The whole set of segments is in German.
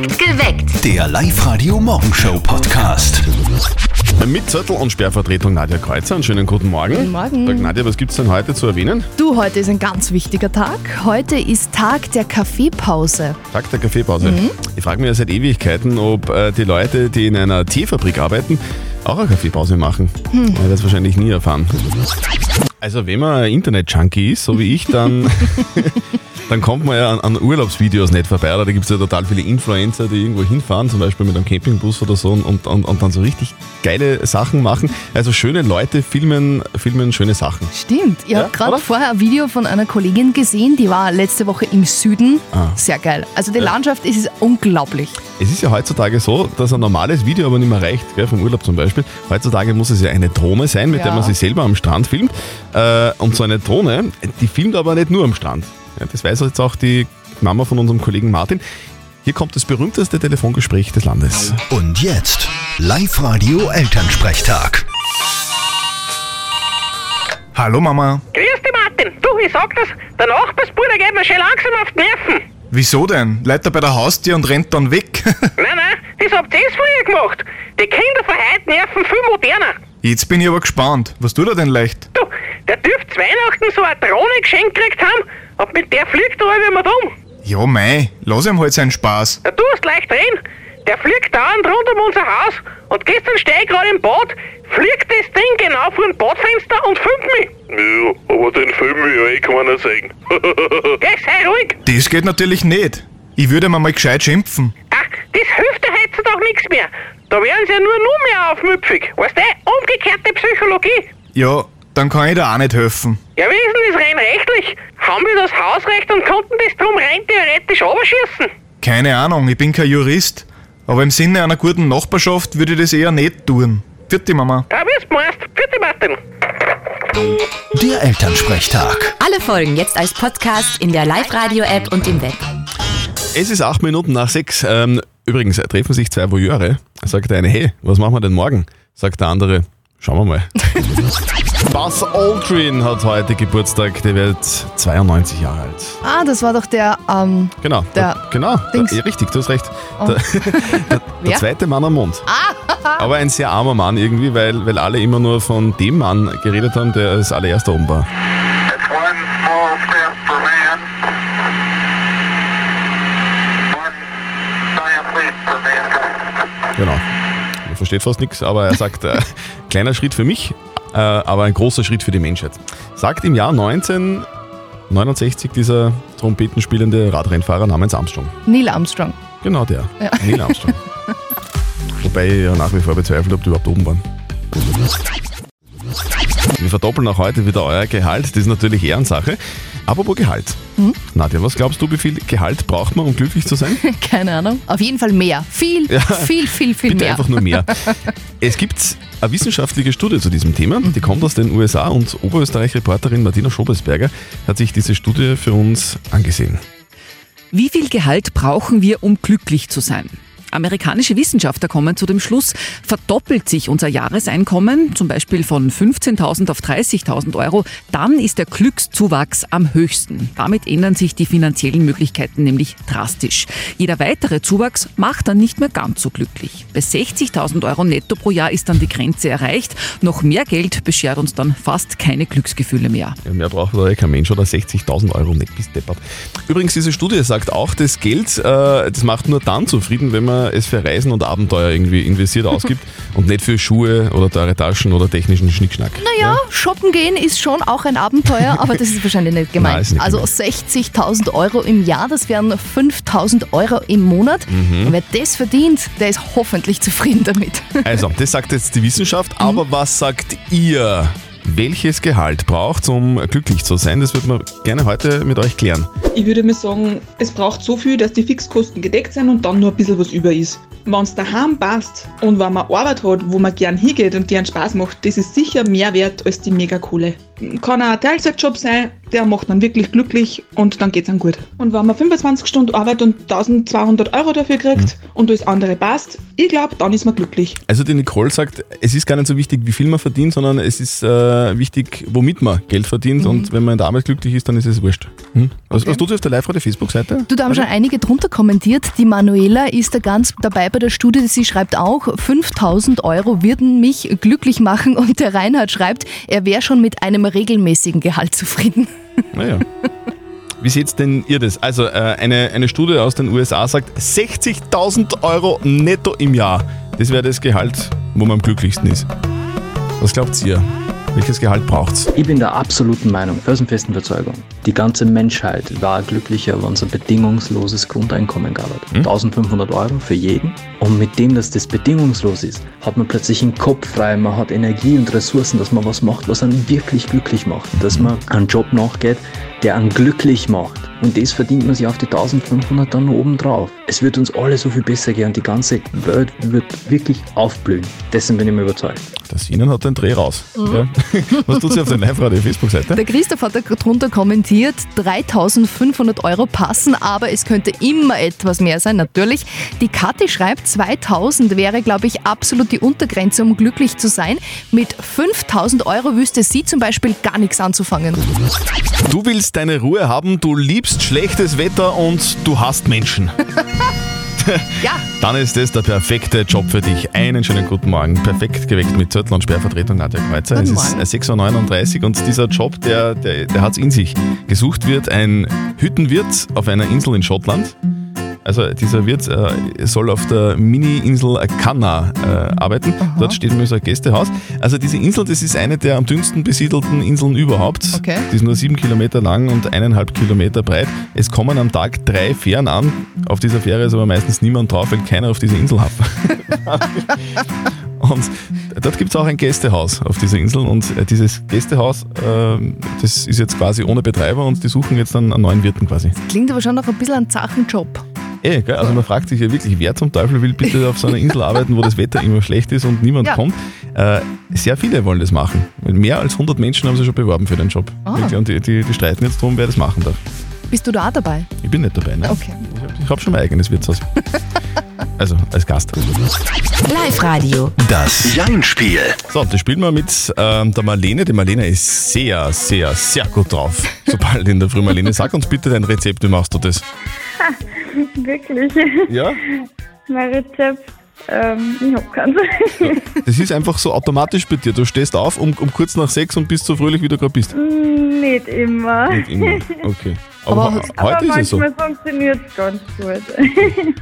Geweckt. Der Live-Radio-Morgenshow-Podcast. Mit Zettel und Sperrvertretung Nadja Kreuzer. Einen schönen guten Morgen. Guten Morgen. Sag Nadja, was gibt's denn heute zu erwähnen? Du, heute ist ein ganz wichtiger Tag. Heute ist Tag der Kaffeepause. Tag der Kaffeepause. Mhm. Ich frage mich ja seit Ewigkeiten, ob äh, die Leute, die in einer Teefabrik arbeiten, auch eine Kaffeepause machen. Hm. Ich werde das wahrscheinlich nie erfahren. Also wenn man Internet-Junkie ist, so wie ich, dann, dann kommt man ja an, an Urlaubsvideos nicht vorbei. Oder da gibt es ja total viele Influencer, die irgendwo hinfahren, zum Beispiel mit einem Campingbus oder so und, und, und dann so richtig geile Sachen machen. Also schöne Leute filmen, filmen schöne Sachen. Stimmt. Ich Ja, habe gerade vorher ein Video von einer Kollegin gesehen, die war letzte Woche im Süden. Ah. Sehr geil. Also die Landschaft ist unglaublich. Es ist ja heutzutage so, dass ein normales Video aber nicht mehr reicht, gell, vom Urlaub zum Beispiel. Heutzutage muss es ja eine Drohne sein, mit Ja. der man sich selber am Strand filmt. Äh, und so eine Drohne, die filmt aber nicht nur am Strand. Ja, das weiß jetzt auch die Mama von unserem Kollegen Martin. Hier kommt das berühmteste Telefongespräch des Landes. Und jetzt Live-Radio-Elternsprechtag. Hallo Mama. Grüß dich, Martin. Du, ich sag das, der Nachbarsbruder geht mir schon langsam auf die Nerven. Wieso denn? Leitet er bei der Haustür und rennt dann weg? Nein, nein, das habt ihr früher gemacht. Die Kinder von heute nerven viel moderner. Jetzt bin ich aber gespannt. Was tut er denn leicht? Du, der dürfte zu Weihnachten so eine Drohne geschenkt gekriegt haben und mit der fliegt er wie man um. Ja, mei, lass ihm halt seinen Spaß. Ja, du hast leicht drin. Der fliegt dauernd rund um unser Haus und gestern stehe ich gerade im Bad, fliegt das Ding genau vor dem Badfenster und filmt mich. Ja, aber den Film will ja eh keiner sehen. Geh, sei ruhig. Das geht natürlich nicht. Ich würde mir mal gescheit schimpfen. Ach, das hilft ja heutzutage nichts mehr. Da werden sie ja nur noch mehr aufmüpfig. Weißt du, umgekehrte Psychologie. Ja, dann kann ich da auch nicht helfen. Ja, wie ist denn das rein rechtlich? Haben wir das Hausrecht und konnten das drum rein theoretisch überschießen? Keine Ahnung, ich bin kein Jurist. Aber im Sinne einer guten Nachbarschaft würde ich das eher nicht tun. Vierte Mama. Ja, wie es meinst. Vierte Martin. Der Elternsprechtag. Alle Folgen jetzt als Podcast in der Live-Radio-App und im Web. Es ist acht Minuten nach sechs. Ähm, übrigens treffen sich zwei Voyeure. Sagt der eine, hey, was machen wir denn morgen? Sagt der andere, schauen wir mal. Buzz Aldrin hat heute Geburtstag, der wird 92 Jahre alt. Ah, das war doch der, ähm, Genau, Der genau, Dings. ja, richtig, du hast recht. Der, der, der Wer? zweite Mann am Mond. Aber ein sehr armer Mann irgendwie, weil, weil alle immer nur von dem Mann geredet haben, der als allererster oben war. Genau. Man versteht fast nichts, aber er sagt, äh, kleiner Schritt für mich, äh, aber ein großer Schritt für die Menschheit. Sagt im Jahr 1969 dieser trompetenspielende Radrennfahrer namens Armstrong. Neil Armstrong. Genau der. Ja. Neil Armstrong. Wobei ich ja nach wie vor bezweifle, ob die überhaupt oben waren. Wir verdoppeln auch heute wieder euer Gehalt. Das ist natürlich Ehrensache. Apropos Gehalt. Hm? Nadja, was glaubst du, wie viel Gehalt braucht man, um glücklich zu sein? Keine Ahnung. Auf jeden Fall mehr. Viel, Ja. viel, viel, viel Bitte mehr. einfach nur mehr. Es gibt eine wissenschaftliche Studie zu diesem Thema, die kommt aus den USA und Oberösterreich-Reporterin Martina Schobesberger hat sich diese Studie für uns angesehen. Wie viel Gehalt brauchen wir, um glücklich zu sein? Amerikanische Wissenschaftler kommen zu dem Schluss, verdoppelt sich unser Jahreseinkommen, zum Beispiel von 15.000 auf 30.000 Euro, dann ist der Glückszuwachs am höchsten. Damit ändern sich die finanziellen Möglichkeiten nämlich drastisch. Jeder weitere Zuwachs macht dann nicht mehr ganz so glücklich. Bei 60.000 Euro netto pro Jahr ist dann die Grenze erreicht. Noch mehr Geld beschert uns dann fast keine Glücksgefühle mehr. Ja, mehr braucht da kein Mensch oder 60.000 Euro nicht bis deppert. Übrigens, diese Studie sagt auch, das Geld, äh, das macht nur dann zufrieden, wenn man es für Reisen und Abenteuer irgendwie investiert ausgibt und nicht für Schuhe oder teure Taschen oder technischen Schnickschnack. Naja, shoppen gehen ist schon auch ein Abenteuer, aber das ist wahrscheinlich nicht gemeint. Nein, nicht also gemeint. 60.000 Euro im Jahr, das wären 5.000 Euro im Monat. Mhm. Und wer das verdient, der ist hoffentlich zufrieden damit. Also, das sagt jetzt die Wissenschaft, aber was sagt ihr? Welches Gehalt braucht um glücklich zu sein? Das wird man gerne heute mit euch klären. Ich würde mir sagen, es braucht so viel, dass die Fixkosten gedeckt sind und dann nur ein bisschen was über ist. Wenn es daheim passt und wenn man Arbeit hat, wo man gern hingeht und einen Spaß macht, das ist sicher mehr wert als die Megakohle. Kann auch ein Teilzeitjob sein, der macht dann wirklich glücklich und dann geht's dann gut. Und wenn man 25 Stunden arbeitet und 1200 Euro dafür kriegt und das andere passt, ich glaube, dann ist man glücklich. Also die Nicole sagt, es ist gar nicht so wichtig, wie viel man verdient, sondern es ist äh, wichtig, womit man Geld verdient und wenn man in der Arbeit glücklich ist, dann ist es wurscht. Hm? Was, was tut ihr auf der Live-Radio-Facebook-Seite? Du, da haben schon einige drunter kommentiert. Die Manuela ist da ganz dabei bei der Studie. Sie schreibt auch, 5000 Euro würden mich glücklich machen. Und der Reinhard schreibt, er wäre schon mit einem regelmäßigen Gehalt zufrieden. Naja. Wie seht denn ihr das? Also äh, eine, eine Studie aus den USA sagt 60.000 Euro netto im Jahr. Das wäre das Gehalt, wo man am glücklichsten ist. Was glaubt ihr? Welches Gehalt braucht's? Ich bin der absoluten Meinung, felsenfesten Überzeugung, die ganze Menschheit war glücklicher, wenn es ein bedingungsloses Grundeinkommen gab. 1500 Euro für jeden. Und mit dem, dass das bedingungslos ist, hat man plötzlich einen Kopf frei, man hat Energie und Ressourcen, dass man was macht, was einen wirklich glücklich macht. Dass man einen Job nachgeht, der einen glücklich macht. Und das verdient man sich auf die 1500 dann noch oben drauf. Es wird uns alle so viel besser gehen und die ganze Welt wird wirklich aufblühen. Dessen bin ich mir überzeugt. Das Ihnen hat den Dreh raus. Ja. Was tut sie auf der Live-Radio-Facebook-Seite? Der Christoph hat da drunter kommentiert, 3500 Euro passen, aber es könnte immer etwas mehr sein, natürlich. Die Kathi schreibt, 2000 wäre, glaube ich, absolut die Untergrenze, um glücklich zu sein. Mit 5000 Euro wüsste sie zum Beispiel gar nichts anzufangen. Du willst deine Ruhe haben, du liebst schlechtes Wetter und du hasst Menschen. Ja. Dann ist das der perfekte Job für dich. Einen schönen guten Morgen. Perfekt geweckt mit Zettel und Sperrvertretung Nadja Kreuzer. Guten es ist Morgen. äh, 6.39 Uhr und dieser Job, der, der, der hat es in sich. Gesucht wird ein Hüttenwirt auf einer Insel in Schottland. Also dieser Wirt äh, soll auf der Mini-Insel Canna äh, arbeiten. Dort steht nämlich so ein Gästehaus. Also diese Insel, das ist eine der am dünnsten besiedelten Inseln überhaupt. Okay. Die ist nur sieben Kilometer lang und eineinhalb Kilometer breit. Es kommen am Tag drei Fähren an. Auf dieser Fähre ist aber meistens niemand drauf, weil keiner auf diese Insel hat. und dort gibt es auch ein Gästehaus auf dieser Insel und äh, dieses Gästehaus, ähm, das ist jetzt quasi ohne Betreiber und die suchen jetzt dann einen neuen Wirten quasi. Klingt aber schon noch ein bisschen ein Zachenjob. Eh, gell? Also man fragt sich ja wirklich, wer zum Teufel will bitte auf so einer Insel arbeiten, wo das Wetter immer schlecht ist und niemand Ja. kommt. Äh, sehr viele wollen das machen. Mehr als 100 Menschen haben sich schon beworben für den Job. Ah. Und die, die, die streiten jetzt darum, wer das machen darf. Bist du da auch dabei? Ich bin nicht dabei, ne? Okay. Ich habe hab schon mein eigenes Wirtshaus. also als Gast. Live-Radio. Das Jein-Spiel. So, das spielen wir mit ähm, der Marlene. Die Marlene ist sehr, sehr, sehr gut drauf. Sobald in der Früh. Marlene, sag uns bitte dein Rezept, wie machst du das? Wirklich. Ja? Mein Rezept, ähm, ich hab keins. Das ist einfach so automatisch bei dir. Du stehst auf um, um kurz nach sechs und bist so fröhlich, wie du gerade bist. Nicht immer. Nicht immer. Okay. Aber, Aber he- heute Aber ist es so. manchmal funktioniert es ganz gut.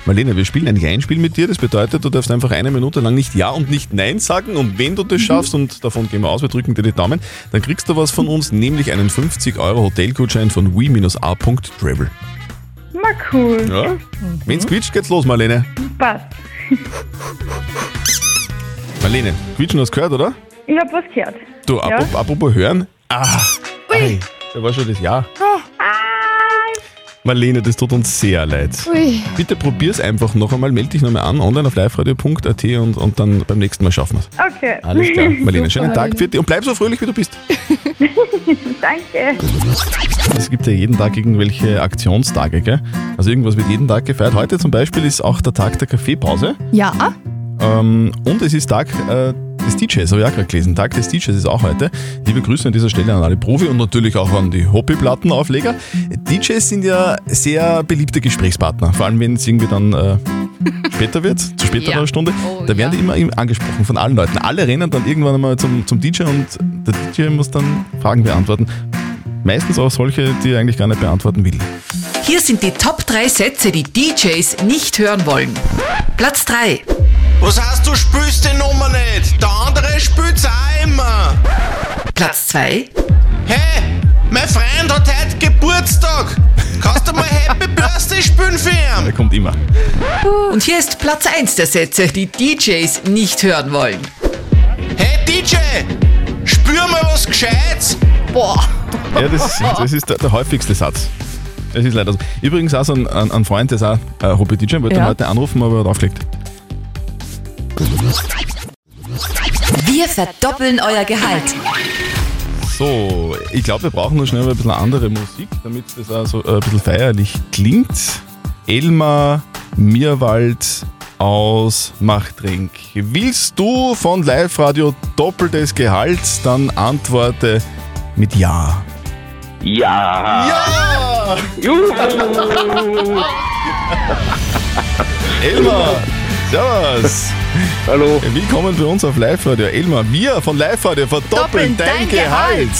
Marlene, wir spielen ein Jein-Spiel mit dir. Das bedeutet, du darfst einfach eine Minute lang nicht Ja und nicht Nein sagen. Und wenn du das schaffst, und davon gehen wir aus, wir drücken dir die Daumen, dann kriegst du was von uns, nämlich einen 50 Euro Hotelgutschein von we-a.travel. Mal cool. Ja? Wenn's quietscht, geht's los, Marlene. Passt. Marlene, quietschen hast du gehört, oder? Ich hab was gehört. Du, Ja. apropos, apropos hören. Ah, ei, da war schon das Ja. Marlene, das tut uns sehr leid. Ui. Bitte probier's einfach noch einmal, melde dich nochmal an, online auf liveradio.at und, und dann beim nächsten Mal schaffen wir's. Okay. Alles klar. Marlene, schönen Marlene. Tag für dich und bleib so fröhlich, wie du bist. Danke. Es gibt ja jeden Tag irgendwelche Aktionstage, gell? Also irgendwas wird jeden Tag gefeiert. Heute zum Beispiel ist auch der Tag der Kaffeepause. Ja, Ähm, und es ist Tag äh, des DJs, habe ich auch gerade gelesen. Tag des DJs ist auch heute. Liebe Grüße an dieser Stelle an alle Profi und natürlich auch an die Hobbyplattenaufleger. DJs sind ja sehr beliebte Gesprächspartner, vor allem wenn es irgendwie dann äh, später wird, zu späterer Ja. Stunde. Oh, da werden ja. die immer im- angesprochen von allen Leuten. Alle rennen dann irgendwann einmal zum, zum DJ und der DJ muss dann Fragen beantworten. Meistens auch solche, die er eigentlich gar nicht beantworten will. Hier sind die Top 3 Sätze, die DJs nicht hören wollen. Platz 3. Was heißt, du spielst die Nummer nicht? Der andere spielt's auch immer. Platz 2. Hey, mein Freund hat heute Geburtstag. Kannst du mal Happy Birthday spielen für ihn? Der kommt immer. Und hier ist Platz 1 der Sätze, die DJs nicht hören wollen. Hey DJ, spür mal was Gescheites. boah. Ja, das ist, das ist der, der häufigste Satz. Das ist leider so. Übrigens auch so ein, ein, ein Freund, der ist auch äh, Hobby-DJ, wollte Ja. heute anrufen, aber er hat aufgelegt. Wir verdoppeln euer Gehalt. So, ich glaube, wir brauchen nur schnell mal ein bisschen andere Musik, damit das auch so ein bisschen feierlich klingt. Elmar Mirwald aus Machtrenk. Willst du von Live Radio doppeltes Gehalt? Dann antworte mit Ja. Ja! Ja! Juhu! Elmar, servus. Hallo. Willkommen bei uns auf Live Radio. Elmar, wir von Live Radio verdoppeln dein, Gehalt.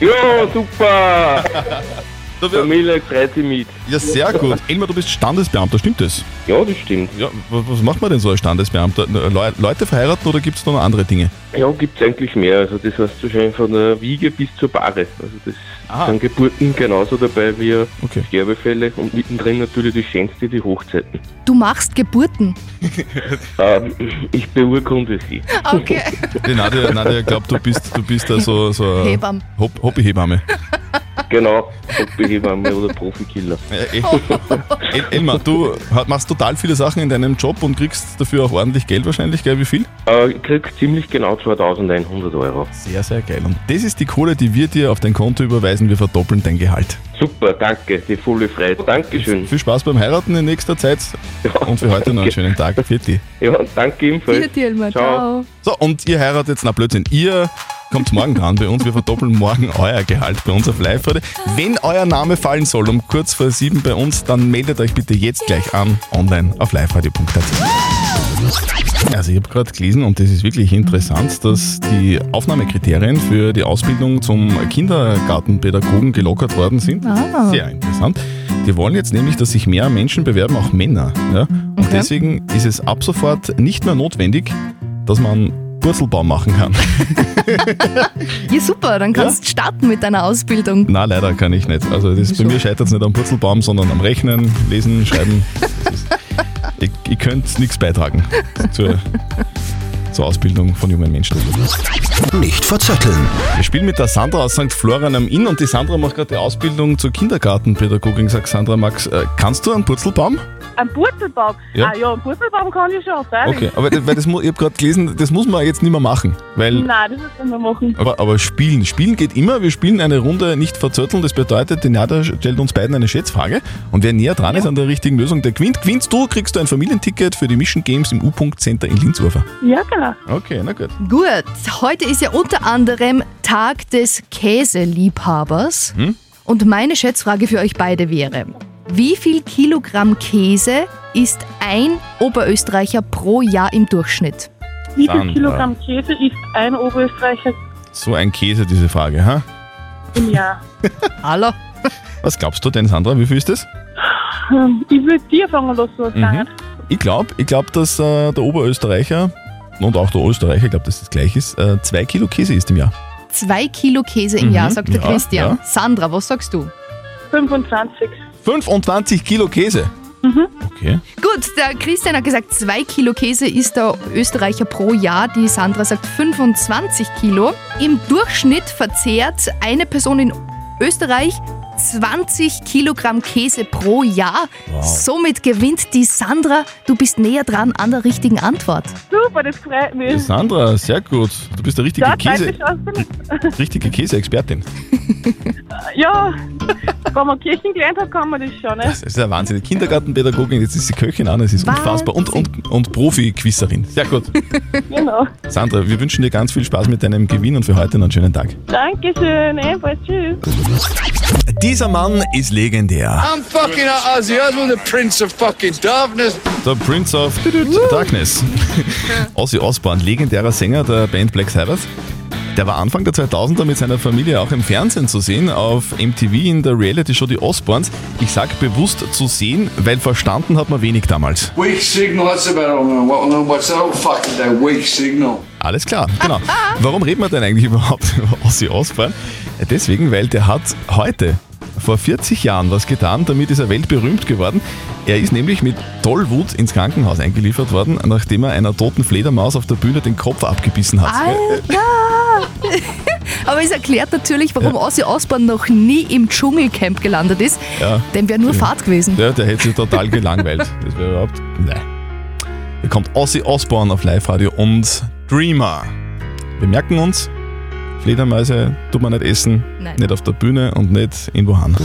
Ja, super! Familie freut sich mit. Ja, sehr gut. Elmar, du bist Standesbeamter, stimmt das? Ja, das stimmt. Ja, wa- was macht man denn so als Standesbeamter? Le Leute verheiraten oder gibt es da noch andere Dinge? Ja, gibt es eigentlich mehr. Also das heißt wahrscheinlich von der Wiege bis zur Bahre. Also das sind Geburten genauso dabei wie Sterbefälle und mittendrin natürlich die schönste, die Hochzeiten. Du machst Geburten. Ähm, ich beurkunde sie. Okay. Die Nadia, Nadia glaubt, du bist, du bist da so, so eine Hebamme. Hob Hobbyhebamme. Genau, Hobbyhebamme oder Profikiller. El Elmar, du machst total viele Sachen in deinem Job und kriegst dafür auch ordentlich Geld wahrscheinlich, gell? Wie viel? Äh, ich krieg ziemlich genau 2100 Euro. Sehr, sehr geil. Und das ist die Kohle, die wir dir auf dein Konto überweisen. Wir verdoppeln dein Gehalt. Super, danke, die volle Freude. Dankeschön. Viel Spaß beim Heiraten in nächster Zeit. Und für heute noch einen schönen Tag. Für dich. Ja, danke ebenfalls. Vielen Elmar. Ciao. So, und ihr heiratet jetzt, na Blödsinn, ihr kommt morgen dran bei uns. Wir verdoppeln morgen euer Gehalt bei uns auf live -Radio. Wenn euer Name fallen soll um kurz vor sieben bei uns, dann meldet euch bitte jetzt gleich an, online auf liveradio.at. Also ich habe gerade gelesen und das ist wirklich interessant, dass die Aufnahmekriterien für die Ausbildung zum Kindergartenpädagogen gelockert worden sind. Ah. Sehr interessant. Die wollen jetzt nämlich, dass sich mehr Menschen bewerben, auch Männer. Ja? Und Okay. deswegen ist es ab sofort nicht mehr notwendig, dass man Purzelbaum machen kann. Ja, super, dann kannst du starten mit deiner Ausbildung. Na, leider kann ich nicht. Also das, bei mir scheitert es nicht am Purzelbaum, sondern am Rechnen, Lesen, Schreiben. Ich könnte nichts beitragen zur, zur Ausbildung von jungen Menschen. Nicht verzetteln. Wir spielen mit der Sandra aus St. Florian am Inn und die Sandra macht gerade die Ausbildung zur Kindergartenpädagogin. Sagt Sandra, Max, äh, kannst du einen Purzelbaum? Ein Purzelbaum? Ja. Ah ja, einen Purzelbaum kann ich schon, freilich. Okay, aber das- weil das, mu- ich habe gerade gelesen, das muss man jetzt nicht mehr machen. Weil Nein, das ist nicht mehr machen. Aber, aber spielen. Spielen geht immer. Wir spielen eine Runde nicht verzötteln. Das bedeutet, die Nada stellt uns beiden eine Schätzfrage. Und wer näher dran ist an der richtigen Lösung, der gewinnt. Gewinnst du, kriegst du ein Familienticket für die Mission Games im U-Punkt Center in Linzurfer. Ja, genau. Okay, na gut. Gut, heute ist ja unter anderem Tag des Käseliebhabers. Hm? Und meine Schätzfrage für euch beide wäre, wie viel Kilogramm Käse isst ein Oberösterreicher pro Jahr im Durchschnitt? Wie viel Sandra. Kilogramm Käse isst ein Oberösterreicher So ein Käse, diese Frage. Ha? im Jahr? Hallo? Was glaubst du denn, Sandra? Wie viel ist das? Hm, Ich würde dir fangen lassen, was Mhm. sagen. Ich glaube, ich glaub, dass äh, der Oberösterreicher und auch der Österreicher, ich glaube, dass das gleich ist, äh, zwei Kilo Käse isst im Jahr. Zwei Kilo Käse im Mhm, Jahr, sagt der ja, Christian. ja. Sandra, was sagst du? 25. 25 Kilo Käse. Okay. Gut, der Christian hat gesagt, zwei Kilo Käse isst der Österreicher pro Jahr. Die Sandra sagt 25 Kilo. Im Durchschnitt verzehrt eine Person in Österreich 20 Kilogramm Käse pro Jahr. Wow. Somit gewinnt die Sandra. Du bist näher dran an der richtigen Antwort. Super, das freut mich. Sandra, sehr gut. Du bist der richtige Ja, Käse, richtige Käseexpertin. Ja, wenn man Kirchen gelernt hat, kann man das schon, ne? Das ist ja Wahnsinn. Kindergartenpädagogin, jetzt ist sie Köchin an, es ist unfassbar. Und, und, und Profi-Quizzerin. Sehr gut. Genau. Sandra, wir wünschen dir ganz viel Spaß mit deinem Gewinn und für heute noch einen schönen Tag. Dankeschön, ebenfalls. Tschüss. Dieser Mann ist legendär. I'm fucking Ozzy Osbourne, the Prince of fucking Darkness. Der Prince of Darkness. Ozzy Osbourne, legendärer Sänger der Band Black Sabbath. Der war Anfang der 2000er mit seiner Familie auch im Fernsehen zu sehen, auf MTV in der Reality-Show Die Osbournes. Ich sag bewusst zu sehen, weil verstanden hat man wenig damals. Weak signal, that's about all. What, what's that? Fucking that weak signal. Alles klar, genau. Warum reden wir denn eigentlich überhaupt über Ozzy Osbourne? Deswegen, weil der hat heute vor 40 Jahren was getan, damit ist er weltberühmt geworden. Er ist nämlich mit Tollwut ins Krankenhaus eingeliefert worden, nachdem er einer toten Fledermaus auf der Bühne den Kopf abgebissen hat. Alter! Aber es erklärt natürlich, warum Ozzy Osbourne noch nie im Dschungelcamp gelandet ist. Ja. Dem wäre nur Fahrt gewesen. Der, der hätte sich total gelangweilt. Das wäre überhaupt. Nein. Hier kommt Ozzy Osbourne auf Live-Radio und Dreamer. Wir merken uns Fledermäuse tut man nicht essen, Nein. nicht auf der Bühne und nicht irgendwo hin.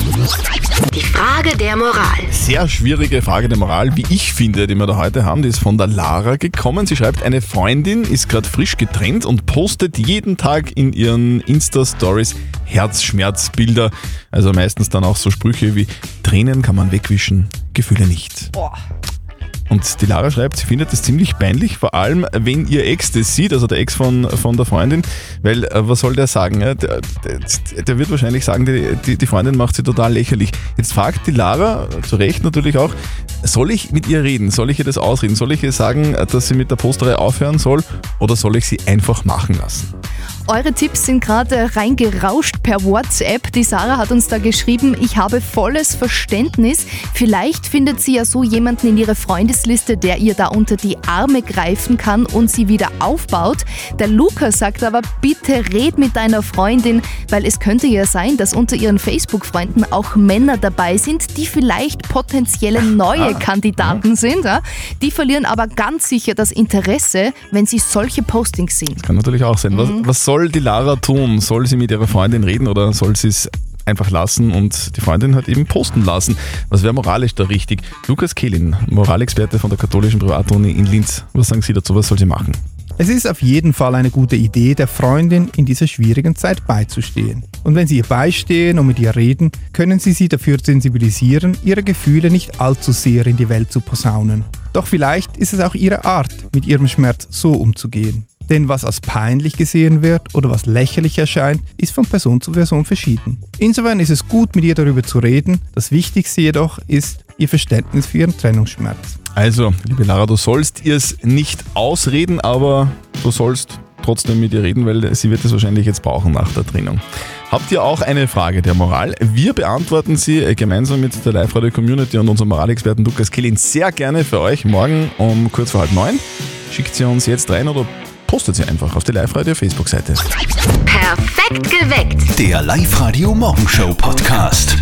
Die Frage der Moral. Sehr schwierige Frage der Moral, wie ich finde, die wir da heute haben. Die ist von der Lara gekommen. Sie schreibt, eine Freundin ist gerade frisch getrennt und postet jeden Tag in ihren Insta-Stories Herzschmerzbilder. Also meistens dann auch so Sprüche wie Tränen kann man wegwischen, Gefühle nicht. Und die Lara schreibt, sie findet das ziemlich peinlich, vor allem wenn ihr Ex das sieht, also der Ex von, von der Freundin, weil äh, was soll der sagen? ja? Der, der, der wird wahrscheinlich sagen, die, die, die Freundin macht sie total lächerlich. Jetzt fragt die Lara, zu Recht natürlich auch, soll ich mit ihr reden? Soll ich ihr das ausreden? Soll ich ihr sagen, dass sie mit der Posterei aufhören soll oder soll ich sie einfach machen lassen? Eure Tipps sind gerade reingerauscht per WhatsApp. Die Sarah hat uns da geschrieben, ich habe volles Verständnis. Vielleicht findet sie ja so jemanden in ihrer Freundesliste, der ihr da unter die Arme greifen kann und sie wieder aufbaut. Der Luca sagt aber, bitte red mit deiner Freundin, weil es könnte ja sein, dass unter ihren Facebook-Freunden auch Männer dabei sind, die vielleicht potenzielle neue Kandidaten sind. Ja? Die verlieren aber ganz sicher das Interesse, wenn sie solche Postings sehen. Kann natürlich auch sein. Was, Mhm. was soll die Lara tun? Soll sie mit ihrer Freundin reden oder soll sie es einfach lassen und die Freundin hat eben posten lassen? Was wäre moralisch da richtig? Lukas Kehlin, Moralexperte von der katholischen Privatuni in Linz. Was sagen Sie dazu? Was soll sie machen? Es ist auf jeden Fall eine gute Idee, der Freundin in dieser schwierigen Zeit beizustehen. Und wenn Sie ihr beistehen und mit ihr reden, können Sie sie dafür sensibilisieren, ihre Gefühle nicht allzu sehr in die Welt zu posaunen. Doch vielleicht ist es auch ihre Art, mit ihrem Schmerz so umzugehen. Denn was als peinlich gesehen wird oder was lächerlich erscheint, ist von Person zu Person verschieden. Insofern ist es gut, mit ihr darüber zu reden. Das Wichtigste jedoch ist ihr Verständnis für ihren Trennungsschmerz. Also, liebe Lara, du sollst ihr es nicht ausreden, aber du sollst trotzdem mit ihr reden, weil sie wird es wahrscheinlich jetzt brauchen nach der Trennung. Habt ihr auch eine Frage der Moral? Wir beantworten sie äh, gemeinsam mit der Live-Radio-Community und unserem Moralexperten Lukas Killin sehr gerne für euch morgen um kurz vor halb neun. Schickt sie uns jetzt rein oder postet sie einfach auf die Live-Radio-Facebook-Seite. Perfekt geweckt. Der Live-Radio Morgenshow Podcast.